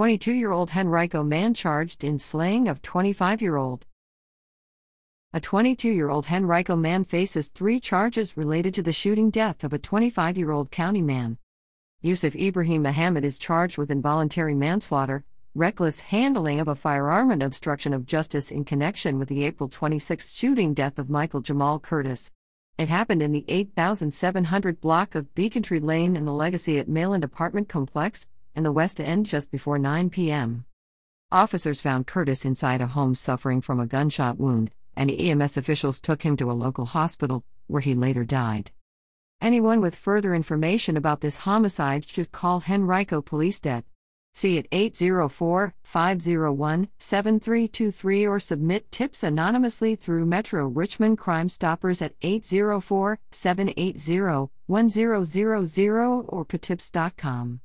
22 year old Henrico man charged in slaying of 25 year old. A 22 year old Henrico man faces three charges related to the shooting death of a 25 year old county man. Yousuf Ibrahim Mohammed is charged with involuntary manslaughter, reckless handling of a firearm, and obstruction of justice in connection with the April 26 shooting death of Michael Jamahl Curtis. It happened in the 8700 block of Beacontree Lane in the Legacy at Mayland apartment complex, in the West End just before 9 p.m. Officers found Curtis inside a home suffering from a gunshot wound, and EMS officials took him to a local hospital, where he later died. Anyone with further information about this homicide should call Henrico Police Det. See at 804 501 7323 or submit tips anonymously through Metro Richmond Crime Stoppers at 804 780 1000 or patips.com.